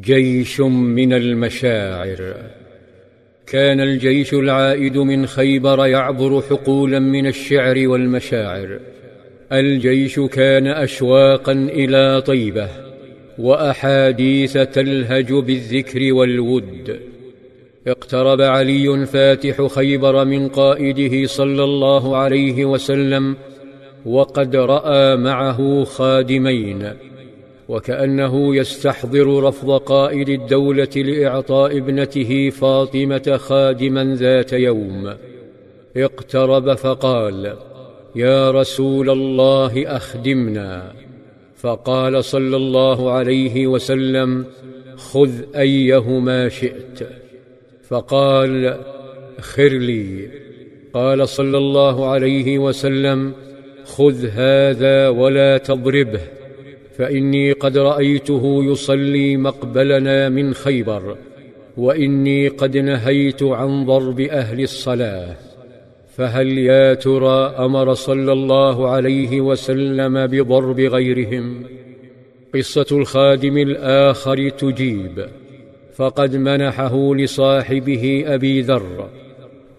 جيش من المشاعر. كان الجيش العائد من خيبر يعبر حقولا من الشعر والمشاعر. الجيش كان أشواقا إلى طيبة وأحاديث تلهج بالذكر والود. اقترب علي فاتح خيبر من قائده صلى الله عليه وسلم وقد رأى معه خادمين. وكأنه يستحضر رفض قائد الدولة لإعطاء ابنته فاطمة خادما ذات يوم. اقترب فقال يا رسول الله أخدمنا. فقال صلى الله عليه وسلم خذ أيهما شئت. فقال خر لي. قال صلى الله عليه وسلم خذ هذا ولا تضربه. فإني قد رأيته يصلي مقبلنا من خيبر وإني قد نهيت عن ضرب أهل الصلاة. فهل يا ترى أمر صلى الله عليه وسلم بضرب غيرهم؟ قصة الخادم الآخر تجيب. فقد منحه لصاحبه أبي ذر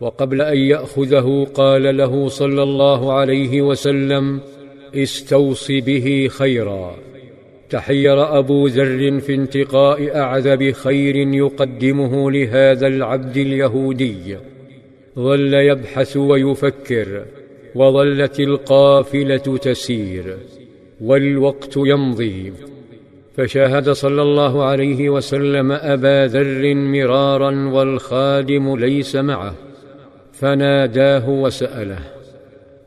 وقبل أن يأخذه قال له صلى الله عليه وسلم استوص به خيرا. تحير أبو ذر في انتقاء أعذب خير يقدمه لهذا العبد اليهودي. ظل يبحث ويفكر وظلت القافلة تسير والوقت يمضي. فشاهد صلى الله عليه وسلم أبا ذر مرارا والخادم ليس معه. فناداه وسأله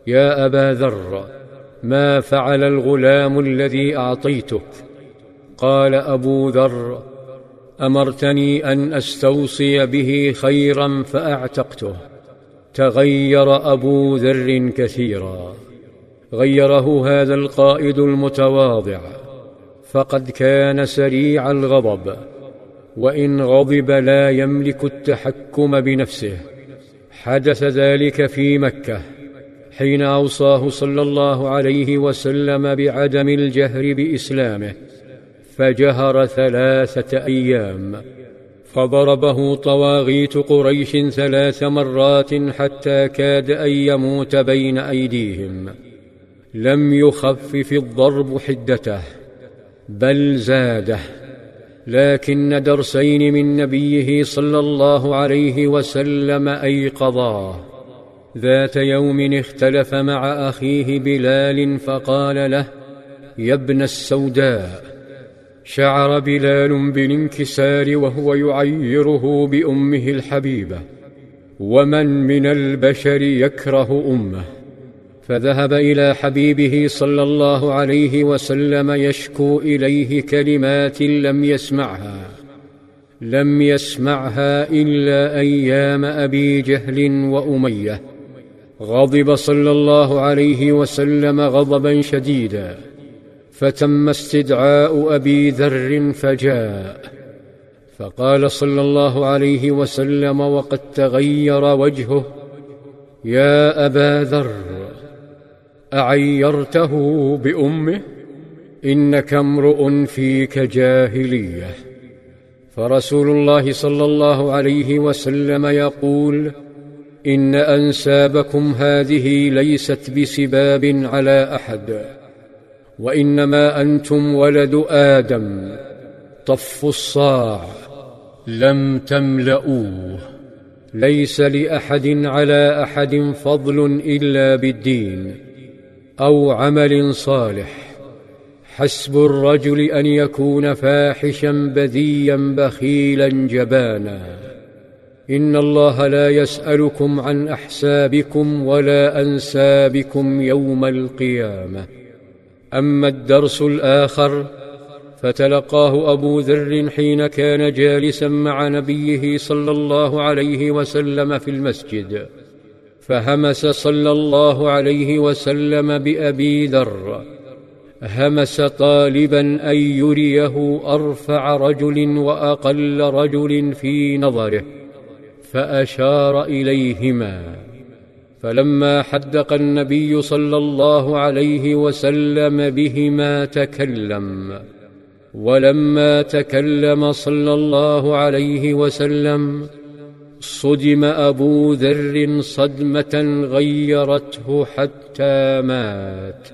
يا أبا ذر ما فعل الغلام الذي اعطيتك قال أبو ذر أمرتني أن أستوصي به خيرا فأعتقته. تغير أبو ذر كثيرا. غيره هذا القائد المتواضع. فقد كان سريع الغضب. وإن غضب لا يملك التحكم بنفسه. حدث ذلك في مكة. حين أوصاه صلى الله عليه وسلم بعدم الجهر بإسلامه فجهر ثلاثة أيام. فضربه طواغيت قريش ثلاث مرات حتى كاد أن يموت بين أيديهم. لم يخفف الضرب حدته بل زاده. لكن درسين من نبيه صلى الله عليه وسلم ايقظاه ذات يوم اختلف مع أخيه بلال فقال له يا ابن السوداء شعر بلال بالانكسار وهو يعيره بأمه الحبيبة ومن من البشر يكره أمه؟ فذهب إلى حبيبه صلى الله عليه وسلم يشكو إليه كلمات لم يسمعها لم يسمعها إلا أيام أبي جهل وأمية. غضب صلى الله عليه وسلم غضبا شديدا فتم استدعاء أبي ذر فجاء. فقال صلى الله عليه وسلم وقد تغير وجهه يا أبا ذر أعيرته بأمه؟ إنك امرؤ فيك جاهلية. فرسول الله صلى الله عليه وسلم يقول إن أنسابكم هذه ليست بسباب على أحد وإنما أنتم ولد آدم طف الصاع لم تملؤوه ليس لأحد على أحد فضل إلا بالدين أو عمل صالح حسب الرجل أن يكون فاحشا بذيا بخيلا جبانا. إن الله لا يسألكم عن أحسابكم ولا أنسابكم يوم القيامة. أما الدرس الآخر فتلقاه أبو ذر حين كان جالسا مع نبيه صلى الله عليه وسلم في المسجد فهمس صلى الله عليه وسلم بأبي ذر. همس طالبا أن يريه أرفع رجل وأقل رجل في نظره. فأشار إليهما. فلما حدق النبي صلى الله عليه وسلم بهما تكلم. ولما تكلم صلى الله عليه وسلم صدم أبو ذر صدمة غيرته حتى مات.